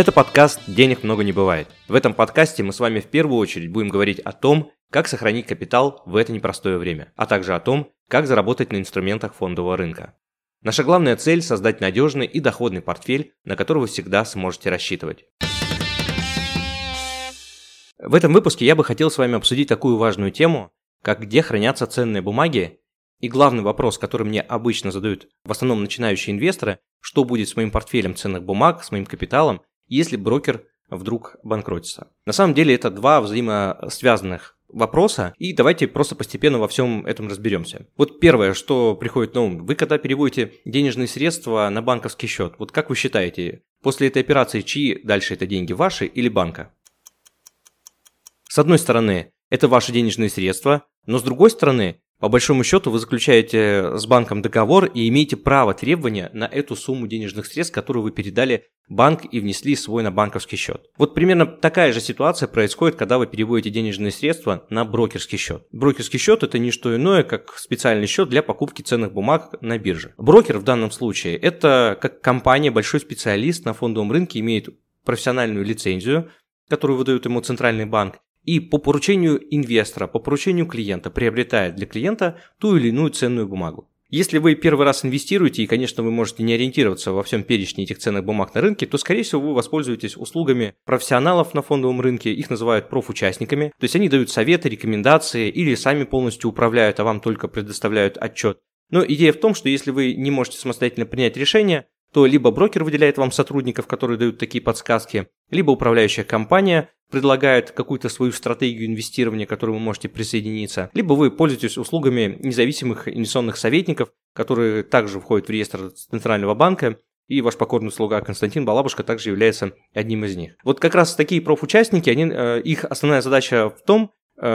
Это подкаст «Денег много не бывает». В этом подкасте мы с вами в первую очередь будем говорить о том, как сохранить капитал в это непростое время, а также о том, как заработать на инструментах фондового рынка. Наша главная цель – создать надежный и доходный портфель, на который вы всегда сможете рассчитывать. В этом выпуске я бы хотел с вами обсудить такую важную тему, как где хранятся ценные бумаги и главный вопрос, который мне обычно задают в основном начинающие инвесторы, что будет с моим портфелем ценных бумаг, с моим капиталом, если брокер вдруг банкротится. На самом деле это два взаимосвязанных вопроса, и давайте просто постепенно во всем этом разберемся. Вот первое, что приходит на ум, вы когда переводите денежные средства на банковский счет, вот как вы считаете, после этой операции чьи дальше это деньги, ваши или банка? С одной стороны, это ваши денежные средства, но с другой стороны, по большому счету вы заключаете с банком договор и имеете право требования на эту сумму денежных средств, которую вы передали банк и внесли свой на банковский счет. Вот примерно такая же ситуация происходит, когда вы переводите денежные средства на брокерский счет. Брокерский счет это не что иное, как специальный счет для покупки ценных бумаг на бирже. Брокер в данном случае это как компания, большой специалист на фондовом рынке, имеет профессиональную лицензию, которую выдает ему центральный банк, и по поручению инвестора, по поручению клиента приобретает для клиента ту или иную ценную бумагу. Если вы первый раз инвестируете, и, конечно, вы можете не ориентироваться во всем перечне этих ценных бумаг на рынке, то, скорее всего, вы воспользуетесь услугами профессионалов на фондовом рынке, их называют профучастниками, то есть они дают советы, рекомендации или сами полностью управляют, а вам только предоставляют отчет. Но идея в том, что если вы не можете самостоятельно принять решение, то либо брокер выделяет вам сотрудников, которые дают такие подсказки, либо управляющая компания предлагает какую-то свою стратегию инвестирования, к которой вы можете присоединиться, либо вы пользуетесь услугами независимых инвестиционных советников, которые также входят в реестр Центрального банка, и ваш покорный слуга Константин Балабушка также является одним из них. Вот как раз такие профучастники, они, э, их основная задача в том,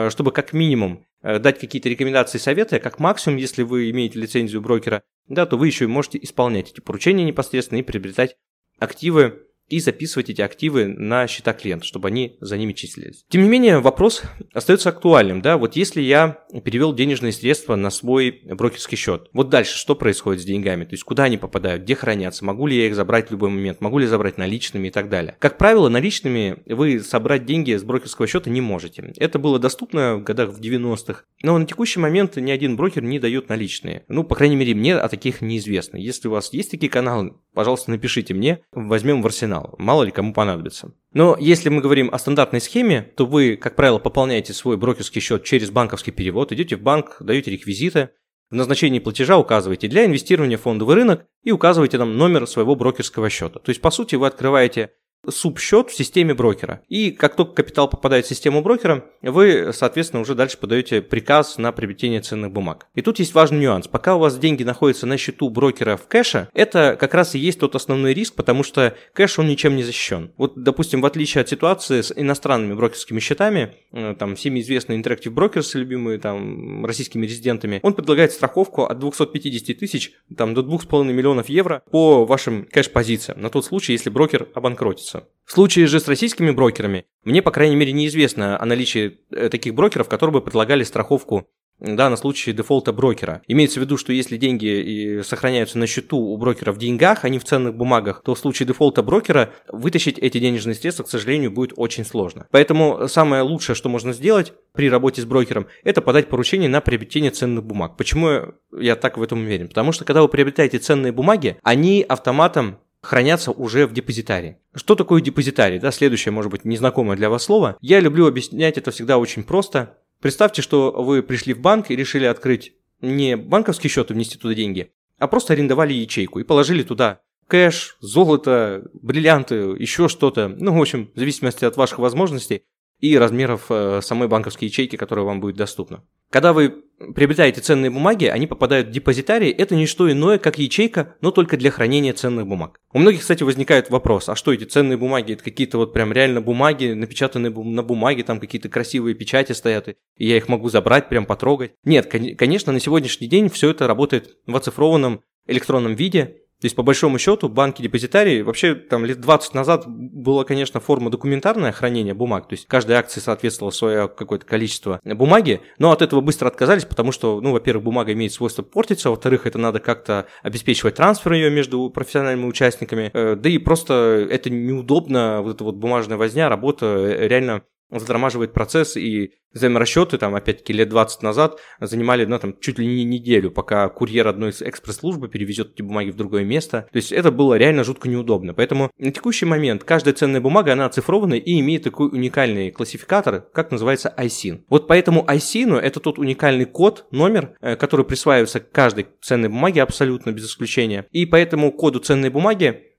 чтобы как минимум э, дать какие-то рекомендации, советы, а как максимум, если вы имеете лицензию брокера, да, то вы еще и можете исполнять эти поручения непосредственно и приобретать активы и записывать эти активы на счета клиента, чтобы они за ними числились. Тем не менее, вопрос остается актуальным. Да? Вот если я перевел денежные средства на свой брокерский счет, вот дальше что происходит с деньгами? То есть куда они попадают, где хранятся, могу ли я их забрать в любой момент, могу ли забрать наличными и так далее. Как правило, наличными вы собрать деньги с брокерского счета не можете. Это было доступно в годах в 90-х, но на текущий момент ни один брокер не дает наличные. Ну, по крайней мере, мне о таких неизвестно. Если у вас есть такие каналы, пожалуйста, напишите мне, возьмем в арсенал арсенал. Мало ли кому понадобится. Но если мы говорим о стандартной схеме, то вы, как правило, пополняете свой брокерский счет через банковский перевод, идете в банк, даете реквизиты, в назначении платежа указываете для инвестирования в фондовый рынок и указываете там номер своего брокерского счета. То есть, по сути, вы открываете субсчет в системе брокера. И как только капитал попадает в систему брокера, вы, соответственно, уже дальше подаете приказ на приобретение ценных бумаг. И тут есть важный нюанс. Пока у вас деньги находятся на счету брокера в кэше, это как раз и есть тот основной риск, потому что кэш, он ничем не защищен. Вот, допустим, в отличие от ситуации с иностранными брокерскими счетами, э, там, всеми известный Interactive Brokers, любимые там российскими резидентами, он предлагает страховку от 250 тысяч там, до 2,5 миллионов евро по вашим кэш-позициям, на тот случай, если брокер обанкротится вопроса. В случае же с российскими брокерами, мне, по крайней мере, неизвестно о наличии э, таких брокеров, которые бы предлагали страховку да, на случай дефолта брокера. Имеется в виду, что если деньги сохраняются на счету у брокера в деньгах, а не в ценных бумагах, то в случае дефолта брокера вытащить эти денежные средства, к сожалению, будет очень сложно. Поэтому самое лучшее, что можно сделать при работе с брокером, это подать поручение на приобретение ценных бумаг. Почему я так в этом уверен? Потому что когда вы приобретаете ценные бумаги, они автоматом хранятся уже в депозитарии. Что такое депозитарий? Да, следующее, может быть, незнакомое для вас слово. Я люблю объяснять это всегда очень просто. Представьте, что вы пришли в банк и решили открыть не банковский счет и внести туда деньги, а просто арендовали ячейку и положили туда кэш, золото, бриллианты, еще что-то. Ну, в общем, в зависимости от ваших возможностей и размеров э, самой банковской ячейки, которая вам будет доступна. Когда вы приобретаете ценные бумаги, они попадают в депозитарий, это не что иное, как ячейка, но только для хранения ценных бумаг. У многих, кстати, возникает вопрос, а что эти ценные бумаги, это какие-то вот прям реально бумаги, напечатанные на бумаге, там какие-то красивые печати стоят, и я их могу забрать, прям потрогать. Нет, конечно, на сегодняшний день все это работает в оцифрованном электронном виде, То есть, по большому счету, банки депозитарии вообще там лет 20 назад была, конечно, форма документарное хранение бумаг, то есть каждая акция соответствовала свое какое-то количество бумаги, но от этого быстро отказались, потому что, ну, во-первых, бумага имеет свойство портиться, во-вторых, это надо как-то обеспечивать трансфер ее между профессиональными участниками, э, да и просто это неудобно, вот эта вот бумажная возня, работа э, реально затормаживает процесс, и взаиморасчеты, там, опять-таки, лет 20 назад занимали, ну, там, чуть ли не неделю, пока курьер одной из экспресс-службы перевезет эти бумаги в другое место. То есть это было реально жутко неудобно. Поэтому на текущий момент каждая ценная бумага, она оцифрована и имеет такой уникальный классификатор, как называется ISIN. Вот поэтому ISIN это тот уникальный код, номер, э, который присваивается каждой ценной бумаге абсолютно без исключения. И по этому коду ценной бумаги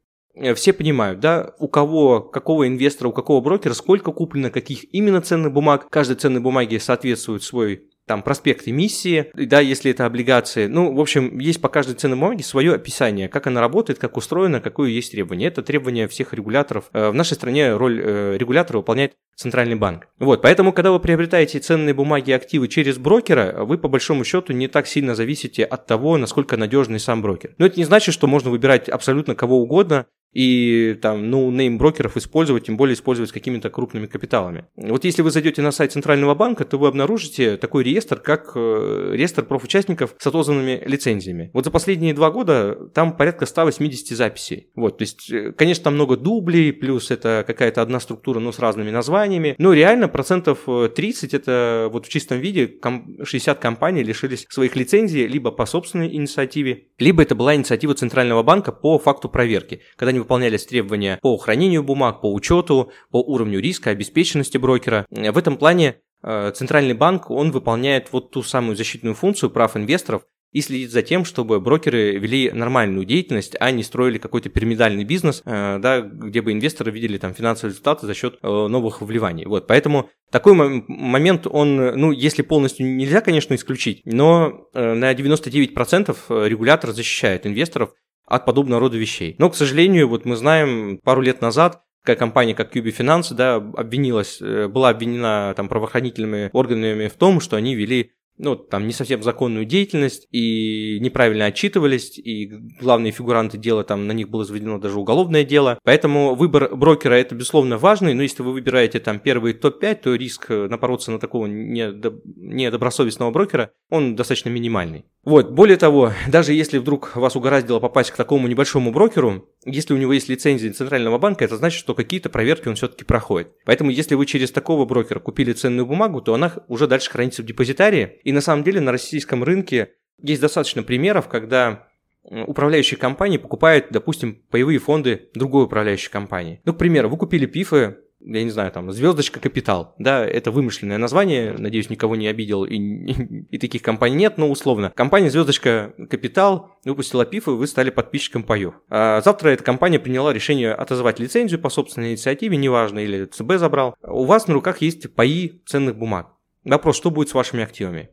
все понимают, да, у кого, какого инвестора, у какого брокера, сколько куплено, каких именно ценных бумаг. Каждой ценной бумаге соответствует свой там проспект эмиссии, да, если это облигации. Ну, в общем, есть по каждой ценной бумаге свое описание, как она работает, как устроена, какое есть требование. Это требование всех регуляторов. Э, в нашей стране роль э, регулятора выполняет Центральный банк. Вот, поэтому, когда вы приобретаете ценные бумаги и активы через брокера, вы по большому счету не так сильно зависите от того, насколько надежный сам брокер. Но это не значит, что можно выбирать абсолютно кого угодно, и там, ну, нейм брокеров использовать, тем более использовать с какими-то крупными капиталами. Вот если вы зайдете на сайт Центрального банка, то вы обнаружите такой реестр, как э, реестр профучастников с отозванными лицензиями. Вот за последние два года там порядка 180 записей. Вот, то есть, э, конечно, там много дублей, плюс это какая-то одна структура, но с разными названиями, но реально процентов 30 э, это вот в чистом виде 60 компаний лишились своих лицензий либо по собственной инициативе, либо это была инициатива Центрального банка по факту проверки, когда они выполнялись требования по хранению бумаг, по учету, по уровню риска, обеспеченности брокера. В этом плане э, Центральный банк, он выполняет вот ту самую защитную функцию прав инвесторов, и следить за тем, чтобы брокеры вели нормальную деятельность, а не строили какой-то пирамидальный бизнес, э, да, где бы инвесторы видели там финансовые результаты за счет э, новых вливаний. Вот, поэтому такой момент, он, ну, если полностью нельзя, конечно, исключить, но на 99% регулятор защищает инвесторов от подобного рода вещей. Но, к сожалению, вот мы знаем, пару лет назад такая компания, как QB Finance, да, обвинилась, э, была обвинена там правоохранительными органами в том, что они вели ну, там, не совсем законную деятельность и неправильно отчитывались, и главные фигуранты дела, там, на них было заведено даже уголовное дело. Поэтому выбор брокера – это, безусловно, важный, но если вы выбираете там первый топ-5, то риск напороться на такого недобросовестного брокера, он достаточно минимальный. Вот, более того, даже если вдруг вас угораздило попасть к такому небольшому брокеру, если у него есть лицензия Центрального банка, это значит, что какие-то проверки он все-таки проходит. Поэтому, если вы через такого брокера купили ценную бумагу, то она уже дальше хранится в депозитарии, и на самом деле на российском рынке есть достаточно примеров, когда управляющие компании покупают, допустим, паевые фонды другой управляющей компании. Ну, к примеру, вы купили пифы, я не знаю, там, звездочка капитал, да, это вымышленное название, надеюсь, никого не обидел, и, и, таких компаний нет, но условно. Компания звездочка капитал выпустила пифы, вы стали подписчиком паев. А завтра эта компания приняла решение отозвать лицензию по собственной инициативе, неважно, или ЦБ забрал. У вас на руках есть паи ценных бумаг. Вопрос, что будет с вашими активами?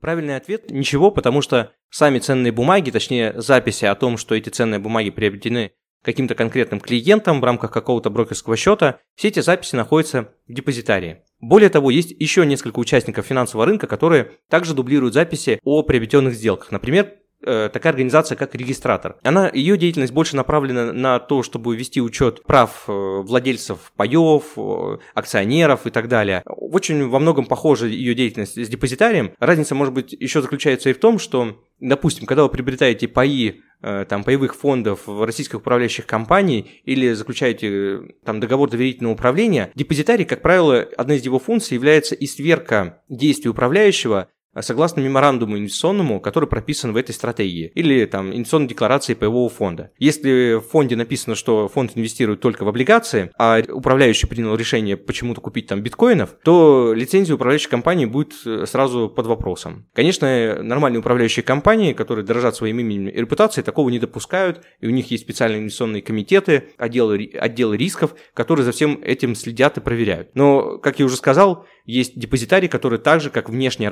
Правильный ответ – ничего, потому что сами ценные бумаги, точнее записи о том, что эти ценные бумаги приобретены каким-то конкретным клиентом в рамках какого-то брокерского счета, все эти записи находятся в депозитарии. Более того, есть еще несколько участников финансового рынка, которые также дублируют записи о приобретенных сделках. Например, такая организация, как регистратор. Она, ее деятельность больше направлена на то, чтобы вести учет прав э, владельцев паев, э, акционеров и так далее. Очень во многом похожа ее деятельность с депозитарием. Разница, может быть, еще заключается и в том, что, допустим, когда вы приобретаете паи там, паевых фондов российских управляющих компаний или заключаете там, договор доверительного управления, депозитарий, как правило, одна из его функций является и сверка действий управляющего согласно меморандуму инвестиционному, который прописан в этой стратегии, или там инвестиционной декларации паевого фонда. Если в фонде написано, что фонд инвестирует только в облигации, а управляющий принял решение почему-то купить там биткоинов, то лицензия управляющей компании будет э, сразу под вопросом. Конечно, нормальные управляющие компании, которые дорожат своим именем и репутацией, такого не допускают, и у них есть специальные инвестиционные комитеты, отделы, отделы рисков, которые за всем этим следят и проверяют. Но, как я уже сказал, есть депозитарий, который так же, как внешняя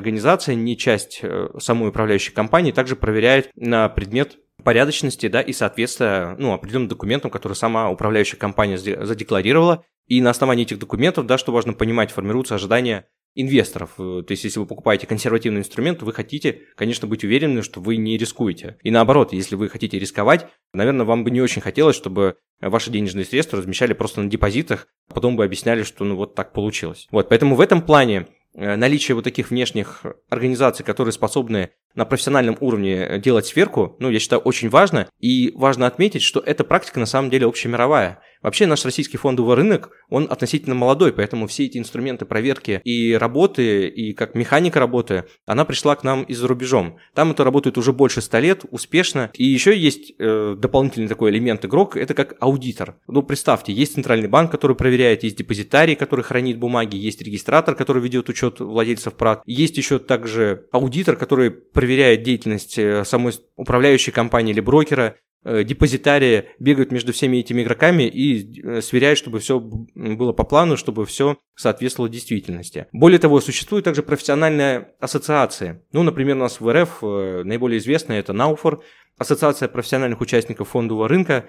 организация, не часть э, самой управляющей компании, также проверяет на предмет порядочности да, и соответствия ну, определенным документам, которые сама управляющая компания задекларировала. И на основании этих документов, да, что важно понимать, формируются ожидания инвесторов. То есть, если вы покупаете консервативный инструмент, вы хотите, конечно, быть уверены, что вы не рискуете. И наоборот, если вы хотите рисковать, наверное, вам бы не очень хотелось, чтобы ваши денежные средства размещали просто на депозитах, а потом бы объясняли, что ну вот так получилось. Вот, поэтому в этом плане Э, наличие вот таких внешних организаций, которые способны на профессиональном уровне делать сверку, ну, я считаю, очень важно. И важно отметить, что эта практика на самом деле общемировая. Вообще наш российский фондовый рынок, он относительно молодой, поэтому все эти инструменты проверки и работы, и как механика работы, она пришла к нам из-за рубежом. Там это работает уже больше 100 лет, успешно. И еще есть э, дополнительный такой элемент игрок, это как аудитор. Ну, представьте, есть центральный банк, который проверяет, есть депозитарий, который хранит бумаги, есть регистратор, который ведет учет владельцев прав. Есть еще также аудитор, который проверяет деятельность э, самой управляющей компании или брокера, депозитарии бегают между всеми этими игроками и э, сверяют, чтобы все было по плану, чтобы все соответствовало действительности. Более того, существуют также профессиональные ассоциации. Ну, например, у нас в РФ э, наиболее известная это НАУФОР, Ассоциация профессиональных участников фондового рынка,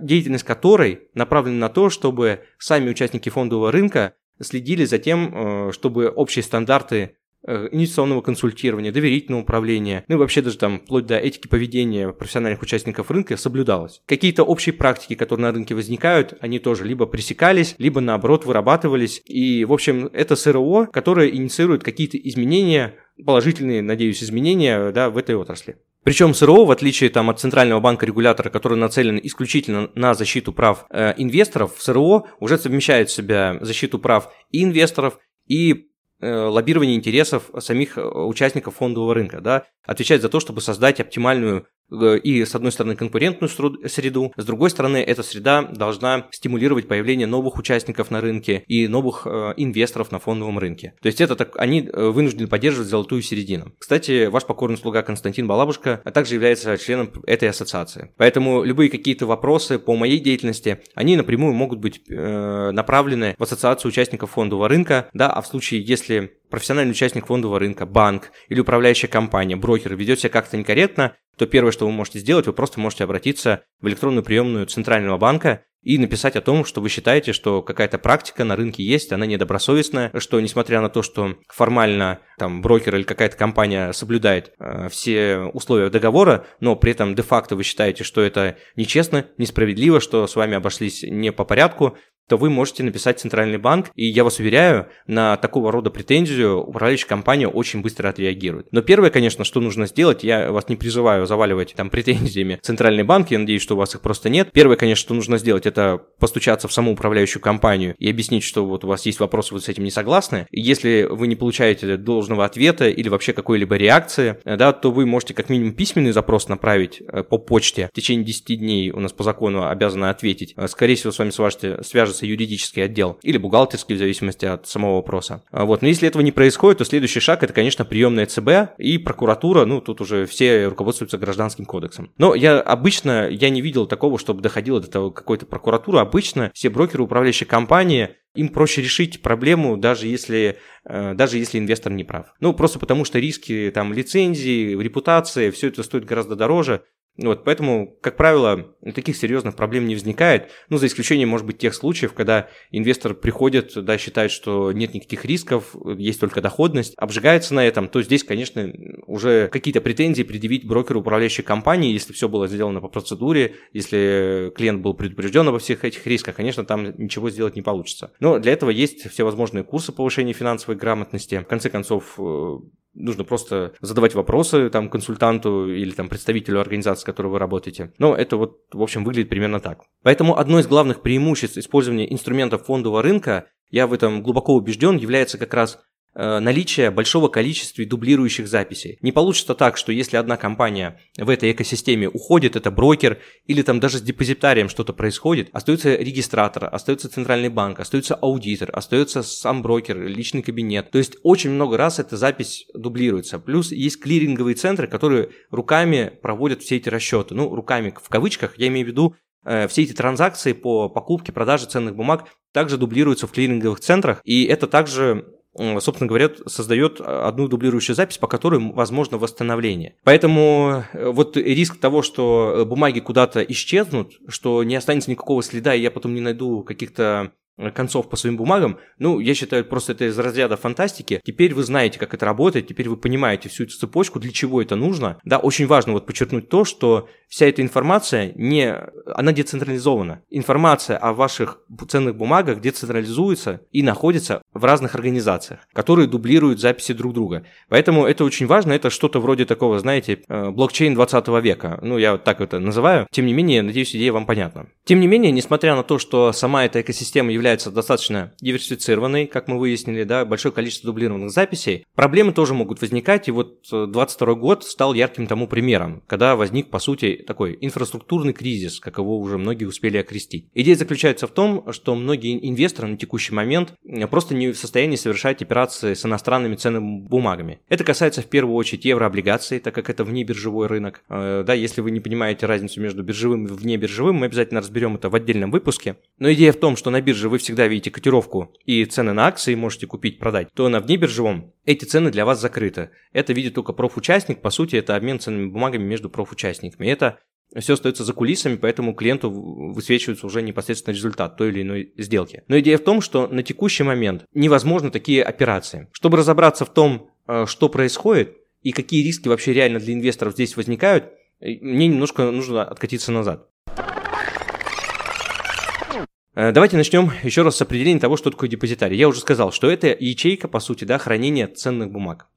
деятельность которой направлена на то, чтобы сами участники фондового рынка следили за тем, чтобы общие стандарты Э, инвестиционного консультирования, доверительного управления, ну и вообще даже там вплоть до этики поведения профессиональных участников рынка соблюдалось. Какие-то общие практики, которые на рынке возникают, они тоже либо пресекались, либо наоборот вырабатывались. И, в общем, это СРО, которое инициирует какие-то изменения, положительные, надеюсь, изменения да, в этой отрасли. Причем СРО, в отличие там, от Центрального банка-регулятора, который нацелен исключительно на защиту прав э, инвесторов, СРО уже совмещает в себя защиту прав и инвесторов, и Э, лоббирование интересов самих э, участников фондового рынка, да, отвечать за то, чтобы создать оптимальную Э, и, с одной стороны, конкурентную среду, с другой стороны, эта среда должна стимулировать появление новых участников на рынке и новых э, инвесторов на фондовом рынке. То есть это так, они э, вынуждены поддерживать золотую середину. Кстати, ваш покорный слуга Константин Балабушка также является членом этой ассоциации. Поэтому любые какие-то вопросы по моей деятельности, они напрямую могут быть направлены в ассоциацию участников фондового рынка, да, а в случае, если профессиональный участник фондового рынка, банк или управляющая компания, брокер ведет себя как-то некорректно, то первое, что вы можете сделать, вы просто можете обратиться в электронную приемную Центрального банка и написать о том, что вы считаете, что какая-то практика на рынке есть, она недобросовестная, что несмотря на то, что формально там брокер или какая-то компания соблюдает э, все условия договора, но при этом де-факто вы считаете, что это нечестно, несправедливо, что с вами обошлись не по порядку, то вы можете написать Центральный банк, и я вас уверяю, на такого рода претензию управляющая компания очень быстро отреагирует. Но первое, конечно, что нужно сделать, я вас не призываю заваливать там претензиями Центральный банк, я надеюсь, что у вас их просто нет. Первое, конечно, что нужно сделать, это постучаться в саму управляющую компанию и объяснить, что вот у вас есть вопросы, вы с этим не согласны. Если вы не получаете должного ответа или вообще какой-либо реакции, да, то вы можете как минимум письменный запрос направить э, по почте. В течение 10 дней у нас по закону обязаны ответить. Э, скорее всего, с вами свяжется, свяжется юридический отдел или бухгалтерский, в зависимости от самого вопроса. А вот. Но если этого не происходит, то следующий шаг это, конечно, приемная ЦБ и прокуратура, ну, тут уже все руководствуются гражданским кодексом. Но я обычно, я не видел такого, чтобы доходило до того какой-то прокуратуры. Обычно все брокеры, управляющие компании, им проще решить проблему, даже если, э, даже если инвестор не прав. Ну, просто потому что риски там лицензии, репутации, все это стоит гораздо дороже, вот, поэтому, как правило, таких серьезных проблем не возникает, ну, за исключением, может быть, тех случаев, когда инвестор приходит, да, считает, что нет никаких рисков, есть только доходность, обжигается на этом, то здесь, конечно, уже какие-то претензии предъявить брокеру управляющей компании, если все было сделано по процедуре, если клиент был предупрежден обо всех этих рисках, конечно, там ничего сделать не получится. Но для этого есть всевозможные курсы повышения финансовой грамотности. В конце концов, э, нужно просто задавать вопросы там консультанту или там представителю организации, с которой вы работаете. Но это вот, в общем, выглядит примерно так. Поэтому одно из главных преимуществ использования инструментов фондового рынка, я в этом глубоко убежден, является как раз наличие большого количества дублирующих записей. Не получится так, что если одна компания в этой экосистеме уходит, это брокер, или там даже с депозитарием что-то происходит, остается регистратор, остается центральный банк, остается аудитор, остается сам брокер, личный кабинет. То есть очень много раз эта запись дублируется. Плюс есть клиринговые центры, которые руками проводят все эти расчеты. Ну, руками в кавычках, я имею в виду э, все эти транзакции по покупке, продаже ценных бумаг также дублируются в клиринговых центрах, и это также собственно говоря, создает одну дублирующую запись, по которой возможно восстановление. Поэтому э, вот риск того, что бумаги куда-то исчезнут, что не останется никакого следа, и я потом не найду каких-то концов по своим бумагам, ну, я считаю, просто это из разряда фантастики. Теперь вы знаете, как это работает, теперь вы понимаете всю эту цепочку, для чего это нужно. Да, очень важно вот подчеркнуть то, что вся эта информация не, она децентрализована. Информация о ваших ценных бумагах децентрализуется и находится в разных организациях, которые дублируют записи друг друга. Поэтому это очень важно, это что-то вроде такого, знаете, э, блокчейн 20 века. Ну, я вот так это называю. Тем не менее, надеюсь, идея вам понятна. Тем не менее, несмотря на то, что сама эта экосистема является достаточно диверсифицированной, как мы выяснили, да, большое количество дублированных записей, проблемы тоже могут возникать, и вот 22 год стал ярким тому примером, когда возник, по сути, такой инфраструктурный кризис, как его уже многие успели окрестить. Идея заключается в том, что многие инвесторы на текущий момент просто не в состоянии совершать операции с иностранными ценными бумагами. Это касается в первую очередь еврооблигаций, так как это внебиржевой рынок. Э, да, если вы не понимаете разницу между биржевым и внебиржевым, мы обязательно разберем это в отдельном выпуске. Но идея в том, что на бирже вы всегда видите котировку и цены на акции можете купить, продать, то на внебиржевом эти цены для вас закрыты. Это видит только профучастник, по сути, это обмен ценными бумагами между профучастниками. Это все остается за кулисами, поэтому клиенту высвечивается уже непосредственно результат той или иной сделки. Но идея в том, что на текущий момент невозможны такие операции. Чтобы разобраться в том, э, что происходит и какие риски вообще реально для инвесторов здесь возникают, э, мне немножко нужно откатиться назад. Э, давайте начнем еще раз с определения того, что такое депозитарий. Я уже сказал, что это ячейка, по сути, да, хранения ценных бумаг.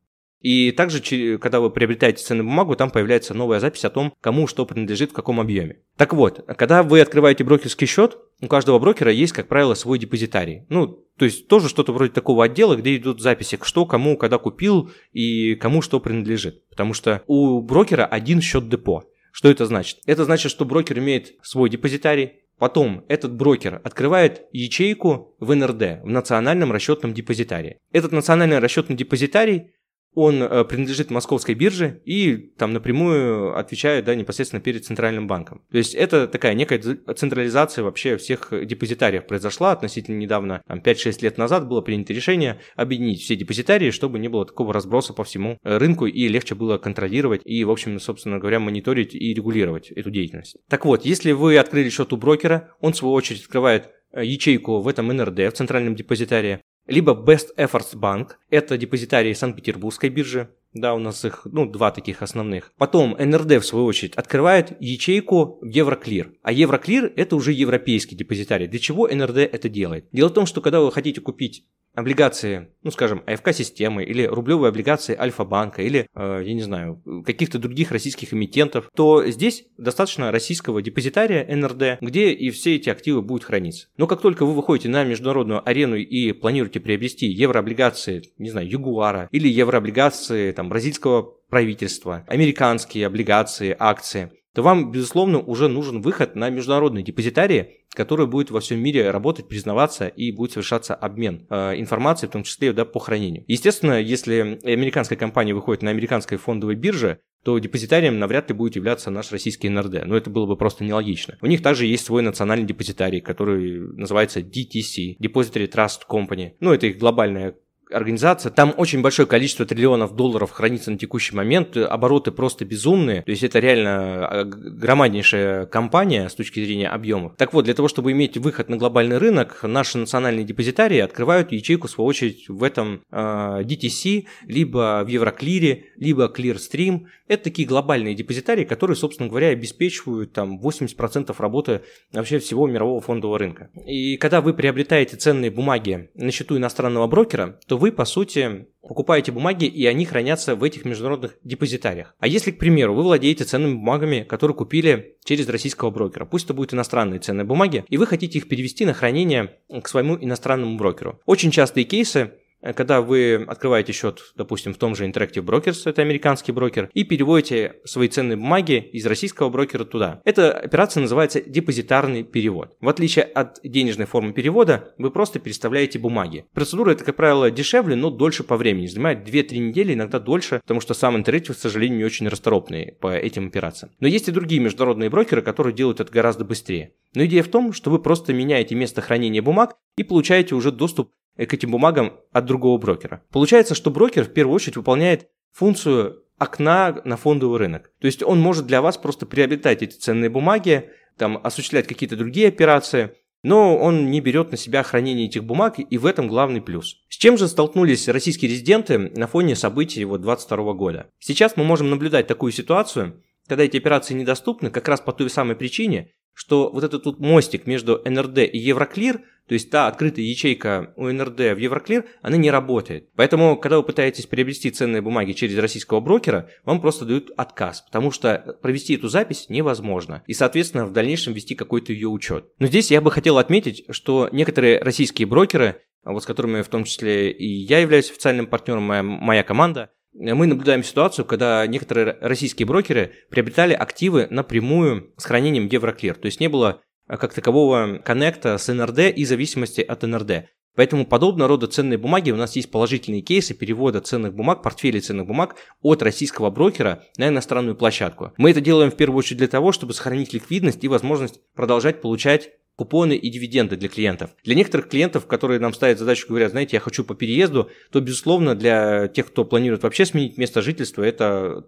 И также, когда вы приобретаете ценную бумагу, там появляется новая запись о том, кому что принадлежит, в каком объеме. Так вот, когда вы открываете брокерский счет, у каждого брокера есть, как правило, свой депозитарий. Ну, то есть тоже что-то вроде такого отдела, где идут записи, что кому когда купил и кому что принадлежит. Потому что у брокера один счет депо. Что это значит? Это значит, что брокер имеет свой депозитарий, Потом этот брокер открывает ячейку в НРД, в национальном расчетном депозитарии. Этот национальный расчетный депозитарий он э, принадлежит московской бирже и там напрямую отвечает да, непосредственно перед центральным банком. То есть это такая некая централизация вообще всех депозитариев произошла относительно недавно, там, 5-6 лет назад было принято решение объединить все депозитарии, чтобы не было такого разброса по всему э, рынку и легче было контролировать и, в общем, собственно говоря, мониторить и регулировать эту деятельность. Так вот, если вы открыли счет у брокера, он в свою очередь открывает э, ячейку в этом НРД, в центральном депозитарии, либо Best Efforts Bank, это депозитарий Санкт-Петербургской биржи, да, у нас их, ну, два таких основных. Потом НРД, в свою очередь, открывает ячейку в Евроклир. А Евроклир – это уже европейский депозитарий. Для чего НРД это делает? Дело в том, что когда вы хотите купить облигации, ну, скажем, АФК-системы или рублевые облигации Альфа-банка или, э, я не знаю, каких-то других российских эмитентов, то здесь достаточно российского депозитария НРД, где и все эти активы будут храниться. Но как только вы выходите на международную арену и планируете приобрести еврооблигации, не знаю, Ягуара или еврооблигации там, бразильского правительства, американские облигации, акции, то вам, безусловно, уже нужен выход на международные депозитарии, который будет во всем мире работать, признаваться и будет совершаться обмен э, информацией, в том числе да, по хранению. Естественно, если американская компания выходит на американской фондовой бирже, то депозитарием навряд ли будет являться наш российский НРД. Но это было бы просто нелогично. У них также есть свой национальный депозитарий, который называется DTC, Depository Trust Company. Ну, это их глобальная организация. Там очень большое количество триллионов долларов хранится на текущий момент, обороты просто безумные, то есть это реально а, громаднейшая компания с точки зрения объемов. Так вот, для того, чтобы иметь выход на глобальный рынок, наши национальные депозитарии открывают ячейку, в свою очередь, в этом э, DTC, либо в Евроклире, либо Clearstream. Это такие глобальные депозитарии, которые, собственно говоря, обеспечивают там 80% работы вообще всего мирового фондового рынка. И когда вы приобретаете ценные бумаги на счету иностранного брокера, то вы, по сути, покупаете бумаги, и они хранятся в этих международных депозитариях. А если, к примеру, вы владеете ценными бумагами, которые купили через российского брокера, пусть это будут иностранные ценные бумаги, и вы хотите их перевести на хранение к своему иностранному брокеру. Очень частые кейсы когда вы открываете счет, допустим, в том же Interactive Brokers, это американский брокер, и переводите свои ценные бумаги из российского брокера туда. Эта операция называется депозитарный перевод. В отличие от денежной формы перевода, вы просто переставляете бумаги. Процедура это, как правило, дешевле, но дольше по времени. Занимает 2-3 недели, иногда дольше, потому что сам Interactive, к сожалению, не очень расторопный по этим операциям. Но есть и другие международные брокеры, которые делают это гораздо быстрее. Но идея в том, что вы просто меняете место хранения бумаг и получаете уже доступ к этим бумагам от другого брокера. Получается, что брокер в первую очередь выполняет функцию окна на фондовый рынок. То есть он может для вас просто приобретать эти ценные бумаги, там, осуществлять какие-то другие операции, но он не берет на себя хранение этих бумаг, и в этом главный плюс. С чем же столкнулись российские резиденты на фоне событий 2022 года? Сейчас мы можем наблюдать такую ситуацию, когда эти операции недоступны, как раз по той самой причине, что вот этот тут мостик между НРД и Евроклир, то есть та открытая ячейка у НРД в Евроклир, она не работает. Поэтому, когда вы пытаетесь приобрести ценные бумаги через российского брокера, вам просто дают отказ, потому что провести эту запись невозможно. И, соответственно, в дальнейшем вести какой-то ее учет. Но здесь я бы хотел отметить, что некоторые российские брокеры, вот с которыми в том числе и я являюсь официальным партнером, моя, моя команда, мы наблюдаем ситуацию, когда некоторые российские брокеры приобретали активы напрямую с хранением Евроклир. То есть не было э, как такового коннекта с НРД и зависимости от НРД. Поэтому подобного рода ценные бумаги у нас есть положительные кейсы перевода ценных бумаг, портфелей ценных бумаг от российского брокера на иностранную площадку. Мы это делаем в первую очередь для того, чтобы сохранить ликвидность и возможность продолжать получать купоны и дивиденды для клиентов. Для некоторых клиентов, которые нам ставят задачу, говорят, знаете, я хочу по переезду, то, безусловно, для тех, кто планирует вообще сменить место жительства, это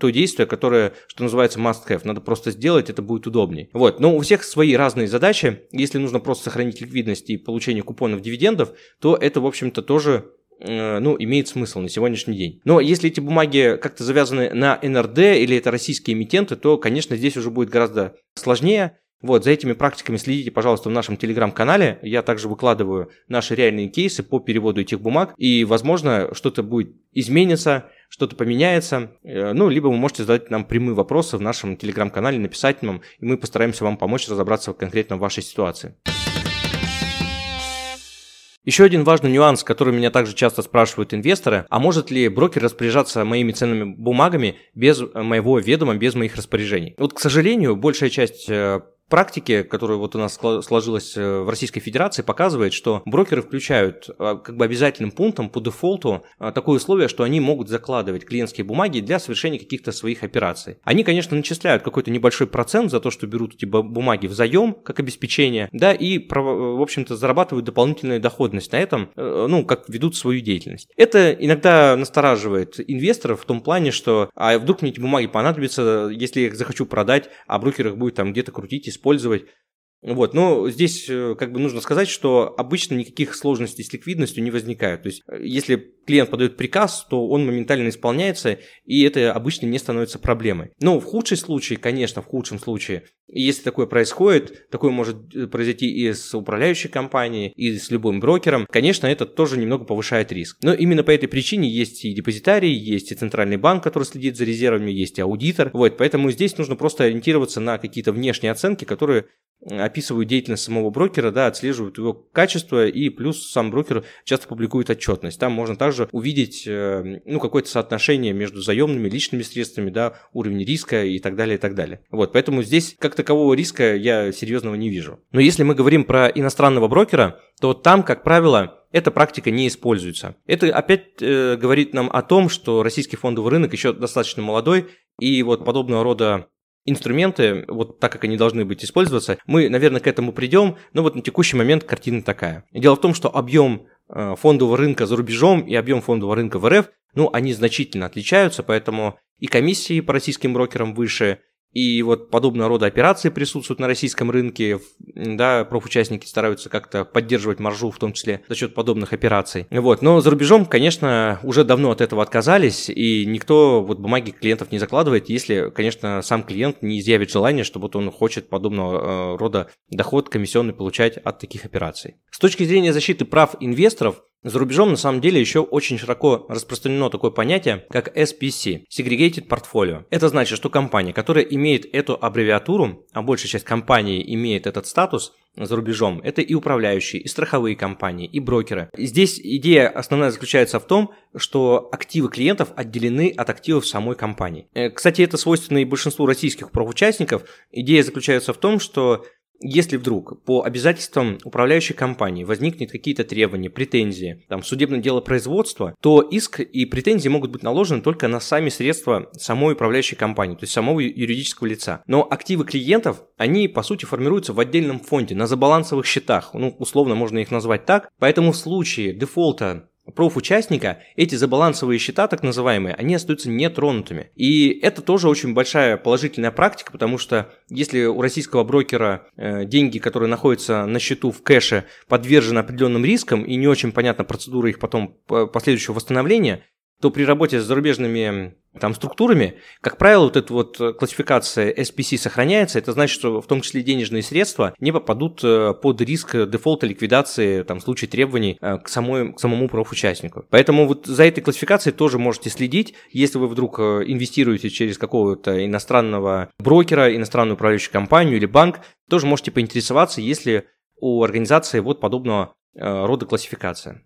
то действие, которое, что называется, must have. Надо просто сделать, это будет удобнее. Вот. Но у всех свои разные задачи. Если нужно просто сохранить ликвидность и получение купонов дивидендов, то это, в общем-то, тоже э, ну, имеет смысл на сегодняшний день. Но если эти бумаги как-то завязаны на НРД или это российские эмитенты, то, конечно, здесь уже будет гораздо сложнее. Вот, за этими практиками следите, пожалуйста, в нашем телеграм-канале. Я также выкладываю наши реальные кейсы по переводу этих бумаг. И, возможно, что-то будет измениться, что-то поменяется. Э, ну, либо вы можете задать нам прямые вопросы в нашем телеграм-канале, написать нам, и мы постараемся вам помочь разобраться конкретно в вашей ситуации. Еще один важный нюанс, который меня также часто спрашивают инвесторы, а может ли брокер распоряжаться моими ценными бумагами без моего ведома, без моих распоряжений? Вот, к сожалению, большая часть э, практики, которая вот у нас сложилась э, в Российской Федерации, показывает, что брокеры включают э, как бы обязательным пунктом по дефолту э, такое условие, что они могут закладывать клиентские бумаги для совершения каких-то своих операций. Они, конечно, начисляют какой-то небольшой процент за то, что берут эти бумаги в заем как обеспечение, да, и, в общем-то, зарабатывают дополнительную доходность на этом, ну, как ведут свою деятельность. Это иногда настораживает инвесторов в том плане, что а вдруг мне эти бумаги понадобятся, если я их захочу продать, а брокер их будет там где-то крутить и использовать. Вот, но здесь э, как бы нужно сказать, что обычно никаких сложностей с ликвидностью не возникает. То есть, э, если клиент подает приказ, то он моментально исполняется, и это обычно не становится проблемой. Но в худшем случае, конечно, в худшем случае, если такое происходит, такое может э, произойти и с управляющей компанией, и с любым брокером, конечно, это тоже немного повышает риск. Но именно по этой причине есть и депозитарий, есть и центральный банк, который следит за резервами, есть и аудитор. Вот, поэтому здесь нужно просто ориентироваться на какие-то внешние оценки, которые описывают деятельность самого брокера, да, отслеживают его качество, и плюс сам брокер часто публикует отчетность. Там можно также увидеть э, ну, какое-то соотношение между заемными, личными средствами, да, уровень риска и так далее, и так далее. Вот, поэтому здесь как такового риска я серьезного не вижу. Но если мы говорим про иностранного брокера, то там, как правило, эта практика не используется. Это опять э, говорит нам о том, что российский фондовый рынок еще достаточно молодой, и вот подобного рода инструменты, вот так как они должны быть использоваться, мы, наверное, к этому придем, но вот на текущий момент картина такая. Дело в том, что объем фондового рынка за рубежом и объем фондового рынка в РФ, ну, они значительно отличаются, поэтому и комиссии по российским брокерам выше, и вот подобного рода операции присутствуют на российском рынке, да, профучастники стараются как-то поддерживать маржу, в том числе за счет подобных операций. Вот, но за рубежом, конечно, уже давно от этого отказались, и никто вот бумаги клиентов не закладывает, если, конечно, сам клиент не изъявит желание, что вот он хочет подобного э, рода доход комиссионный получать от таких операций. С точки зрения защиты прав инвесторов, за рубежом на самом деле еще очень широко распространено такое понятие, как SPC – Segregated Portfolio. Это значит, что компания, которая имеет эту аббревиатуру, а большая часть компаний имеет этот статус за рубежом, это и управляющие, и страховые компании, и брокеры. Здесь идея основная заключается в том, что активы клиентов отделены от активов самой компании. Э, кстати, это свойственно и большинству российских правоучастников. Идея заключается в том, что если вдруг по обязательствам управляющей компании возникнет какие-то требования, претензии, там, судебное дело производства, то иск и претензии могут быть наложены только на сами средства самой управляющей компании, то есть самого юридического лица. Но активы клиентов, они по сути формируются в отдельном фонде, на забалансовых счетах, ну, условно можно их назвать так. Поэтому в случае дефолта профучастника, эти забалансовые счета, так называемые, они остаются нетронутыми. И это тоже очень большая положительная практика, потому что если у российского брокера э, деньги, которые находятся на счету в кэше, подвержены определенным рискам и не очень понятна процедура их потом последующего восстановления, то при работе с зарубежными там, структурами, как правило, вот эта вот классификация SPC сохраняется. Это значит, что в том числе денежные средства не попадут э, под риск дефолта ликвидации там, в случае требований э, к, самой, к самому профучастнику. Поэтому вот за этой классификацией тоже можете следить. Если вы вдруг э, инвестируете через какого-то иностранного брокера, иностранную управляющую компанию или банк, тоже можете поинтересоваться, если у организации вот подобного рода классификация.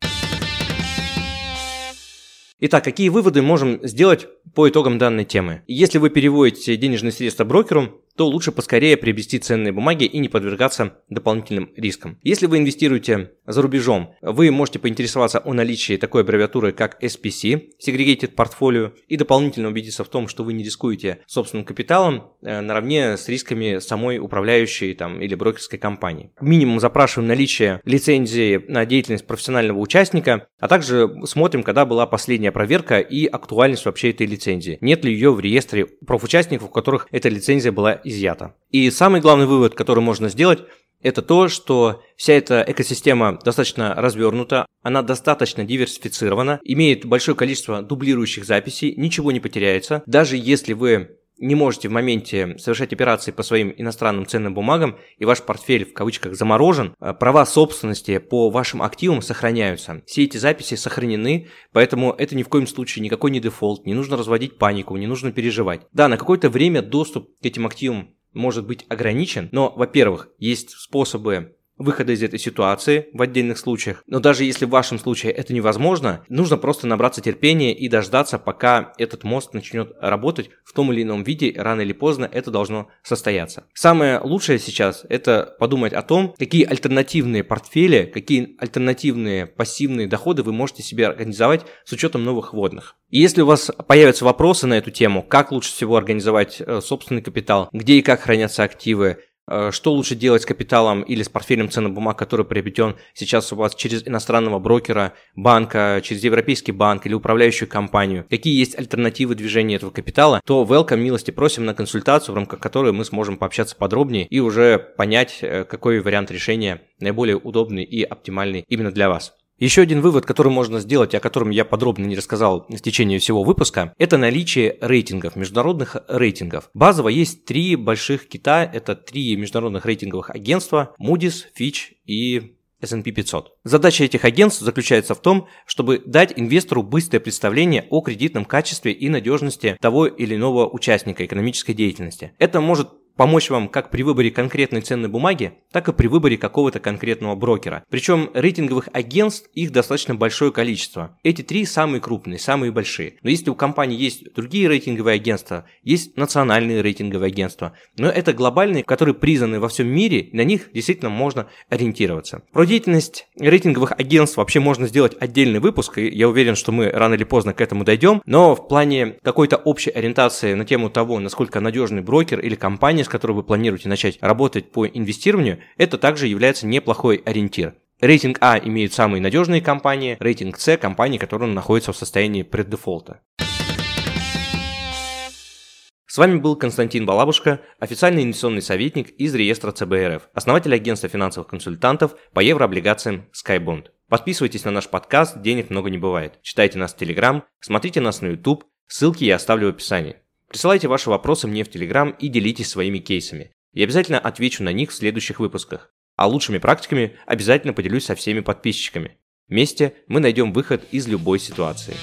Итак, какие выводы можем сделать по итогам данной темы? Если вы переводите денежные средства брокеру, то лучше поскорее приобрести ценные бумаги и не подвергаться дополнительным рискам. Если вы инвестируете за рубежом, вы можете поинтересоваться о наличии такой аббревиатуры, как SPC, Segregated Portfolio, и дополнительно убедиться в том, что вы не рискуете собственным капиталом э, наравне с рисками самой управляющей там, или брокерской компании. Минимум запрашиваем наличие лицензии на деятельность профессионального участника, а также смотрим, когда была последняя проверка и актуальность вообще этой лицензии. Нет ли ее в реестре профучастников, у которых эта лицензия была изъято. И самый главный вывод, который можно сделать, это то, что вся эта экосистема достаточно развернута, она достаточно диверсифицирована, имеет большое количество дублирующих записей, ничего не потеряется. Даже если вы не можете в моменте совершать операции по своим иностранным ценным бумагам, и ваш портфель в кавычках заморожен, э, права собственности по вашим активам сохраняются. Все эти записи сохранены, поэтому это ни в коем случае никакой не дефолт, не нужно разводить панику, не нужно переживать. Да, на какое-то время доступ к этим активам может быть ограничен, но, во-первых, есть способы выхода из этой ситуации в отдельных случаях. Но даже если в вашем случае это невозможно, нужно просто набраться терпения и дождаться, пока этот мост начнет работать в том или ином виде, рано или поздно это должно состояться. Самое лучшее сейчас это подумать о том, какие альтернативные портфели, какие альтернативные пассивные доходы вы можете себе организовать с учетом новых вводных. И если у вас появятся вопросы на эту тему, как лучше всего организовать э, собственный капитал, где и как хранятся активы, что лучше делать с капиталом или с портфелем ценных бумаг, который приобретен сейчас у вас через иностранного брокера, банка, через европейский банк или управляющую компанию, какие есть альтернативы движения этого капитала, то welcome, милости просим на консультацию, в рамках которой мы сможем пообщаться подробнее и уже понять, э, какой вариант решения наиболее удобный и оптимальный именно для вас. Еще один вывод, который можно сделать, о котором я подробно не рассказал в течение всего выпуска, это наличие рейтингов, международных рейтингов. Базово есть три больших кита, это три международных рейтинговых агентства Moody's, Fitch и S&P 500. Задача этих агентств заключается в том, чтобы дать инвестору быстрое представление о кредитном качестве и надежности того или иного участника экономической деятельности. Это может помочь вам как при выборе конкретной ценной бумаги, так и при выборе какого-то конкретного брокера. Причем рейтинговых агентств их достаточно большое количество. Эти три самые крупные, самые большие. Но если у компании есть другие рейтинговые агентства, есть национальные рейтинговые агентства, но это глобальные, которые признаны во всем мире, и на них действительно можно ориентироваться. Про деятельность рейтинговых агентств вообще можно сделать отдельный выпуск, и я уверен, что мы рано или поздно к этому дойдем, но в плане какой-то общей ориентации на тему того, насколько надежный брокер или компания компания, с которой вы планируете начать работать по инвестированию, это также является неплохой ориентир. Рейтинг А имеют самые надежные компании, рейтинг С – компании, которые находятся в состоянии преддефолта. С вами был Константин Балабушка, официальный инвестиционный советник из реестра ЦБРФ, основатель агентства финансовых консультантов по еврооблигациям SkyBond. Подписывайтесь на наш подкаст «Денег много не бывает». Читайте нас в Телеграм, смотрите нас на YouTube, ссылки я оставлю в описании. Присылайте ваши вопросы мне в Телеграм и делитесь своими кейсами. Я обязательно отвечу на них в следующих выпусках. А лучшими практиками обязательно поделюсь со всеми подписчиками. Вместе мы найдем выход из любой ситуации.